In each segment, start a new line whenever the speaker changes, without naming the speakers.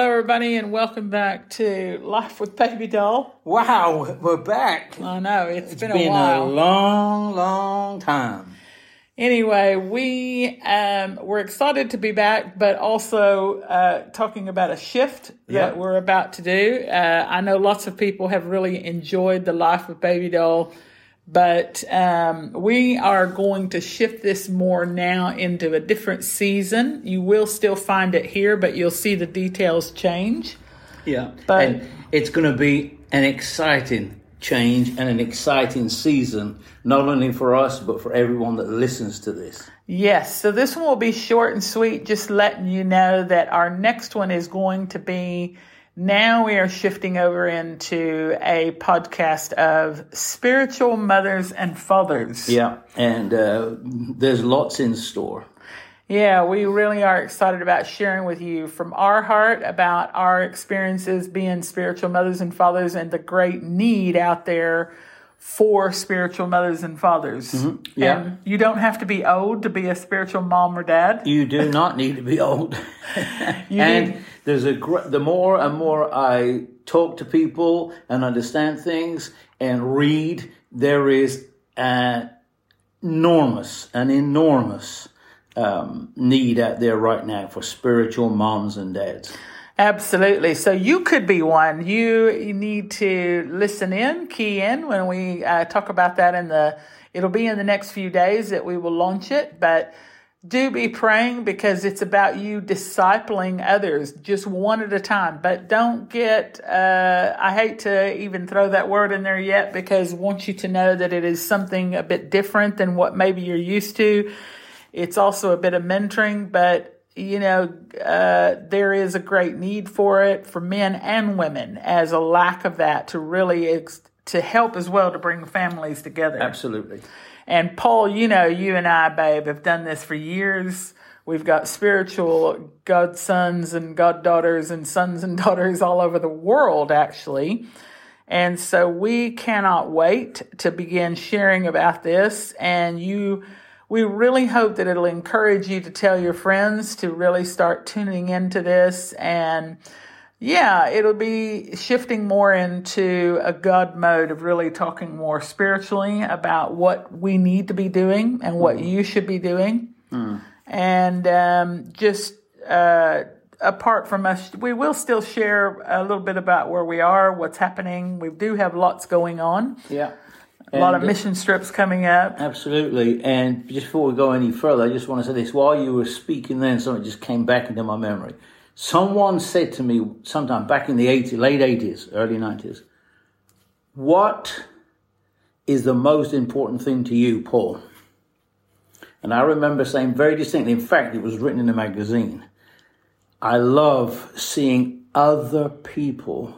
Hello, everybody, and welcome back to Life with Baby Doll.
Wow, we're back.
I know it's been, a
Been a
while.
long, long time.
anyway, we um, we're excited to be back, but also uh, talking about a shift
Yeah.
that we're about to do. Uh, I know lots of people have really enjoyed the Life with Baby Doll. But um, we are going to shift this more now into a different season. You will still find it here, but you'll see the details change.
Yeah.
But-
and it's going to be an exciting change and an exciting season, not only for us, but for everyone that listens to this.
Yes, so this one will be short and sweet, just letting you know that our next one is going to be now we are shifting over into a podcast of spiritual mothers and fathers.
Yeah. And uh, there's lots in store.
Yeah, we really are excited about sharing with you from our heart about our experiences being spiritual mothers and fathers and the great need out there for spiritual mothers and fathers.
Yeah.
And you don't have to be old to be a spiritual mom or dad.
You do not need to be old. And
need-
there's a gr- the more and more I talk to people and understand things and read, there is an enormous, an enormous um, need out there right now for spiritual moms and dads.
Absolutely. So you could be one. You, need to listen in, key in when we uh, talk about that in the. It'll be in the next few days that we will launch it, but do be praying because it's about you discipling others just one at a time. But don't get. Uh, I hate to even throw that word in there yet because I want you to know that it is something a bit different than what maybe you're used to. It's also a bit of mentoring, but you know, uh, there is a great need for it for men and women as a lack of that to really ex- to help as well to bring families together.
Absolutely.
And Paul, you know, you and I, babe, have done this for years. We've got spiritual godsons and goddaughters and sons and daughters all over the world, actually. And so we cannot wait to begin sharing about this. And you, we really hope that it'll encourage you to tell your friends to really start tuning into this. And yeah, it'll be shifting more into a God mode of really talking more spiritually about what we need to be doing and what you should be doing. And um, just uh, apart from us, we will still share a little bit about where we are, what's happening. We do have lots going on,
Yeah.
a lot of mission strips coming up.
Absolutely. And just before we go any further, I just want to say this. While you were speaking then, something just came back into my memory. Someone said to me sometime back in the 80s, late 80s, early 90s, what is the most important thing to you, Paul? And I remember saying very distinctly, in fact, it was written in a magazine, I love seeing other people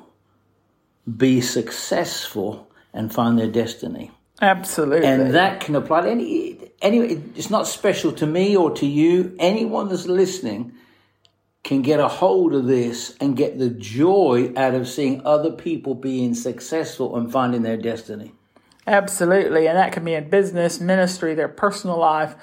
be successful and find their destiny.
Absolutely.
And that can apply to any, anyway, it's not special to me or to you. Anyone that's listening can get a hold of this and get the joy out of seeing other people being successful and finding their destiny.
Absolutely, and that can be in business, ministry, their personal life.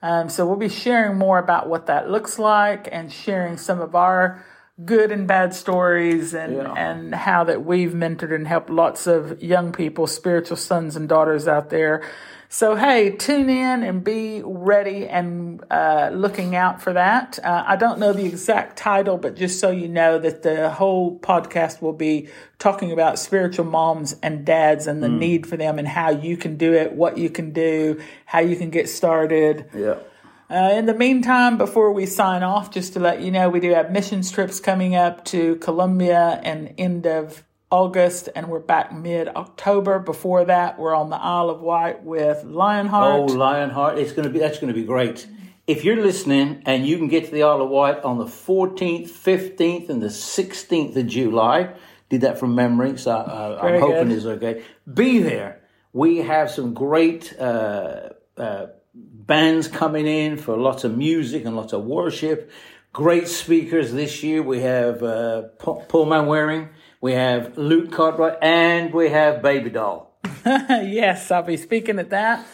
Um, so we'll be sharing more about what that looks like and sharing some of our good and bad stories and
Yeah.
and how that we've mentored and helped lots of young people, spiritual sons and daughters out there. So hey, tune in and be ready and uh, looking out for that. Uh, I don't know the exact title, but just so you know that the whole podcast will be talking about spiritual moms and dads and the need for them and how you can do it, what you can do, how you can get started.
Yeah.
Uh, in the meantime, before we sign off, just to let you know, we do have missions trips coming up to Colombia and end of August, and we're back mid October. Before that, we're on the Isle of Wight with Lionheart.
Oh,
Lionheart.
It's going to be, that's going to be great. If you're listening and you can get to the Isle of Wight on the 14th, 15th, and the 16th of July, did that from memory, so uh, I'm
Very
hoping it's okay. Be there. We have some great uh, uh, bands coming in for lots of music and lots of worship. Great speakers this year. We have uh, Pa- Paul Manwaring, we have Luke Cartwright, and we have Baby Doll.
yes, I'll be speaking at that.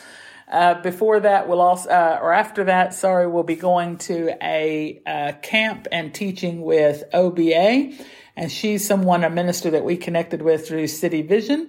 Uh, before that, we'll also, uh, or after that, sorry, we'll be going to a uh, camp and teaching with OBA. And she's someone, a minister that we connected with through City Vision.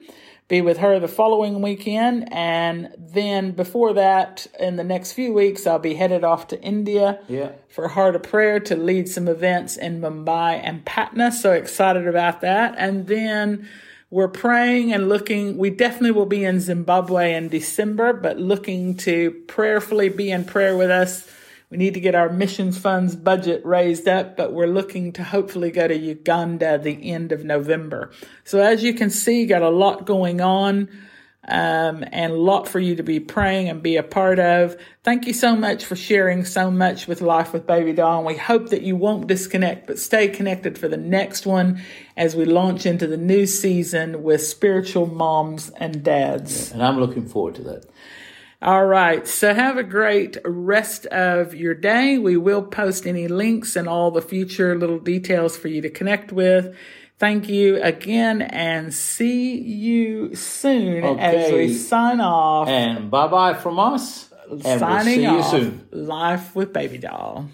Be with her the following weekend. And then before that, in the next few weeks, I'll be headed off to India
Yeah.
for Heart of Prayer to lead some events in Mumbai and Patna. So excited about that. And then we're praying and looking. We definitely will be in Zimbabwe in December, but looking to prayerfully be in prayer with us. We need to get our missions funds budget raised up, but we're looking to hopefully go to Uganda the end of November. So as you can see, got a lot going on um, and a lot for you to be praying and be a part of. Thank you so much for sharing so much with Life with Baby Doll. We hope that you won't disconnect, but stay connected for the next one as we launch into the new season with spiritual moms and dads.
And I'm looking forward to that.
All right. So have a great rest of your day. We will post any links and all the future little details for you to connect with. Thank you again and see you soon as we sign off.
And bye bye from us. And we'll
signing
see you
off.
soon.
Life with Baby Doll.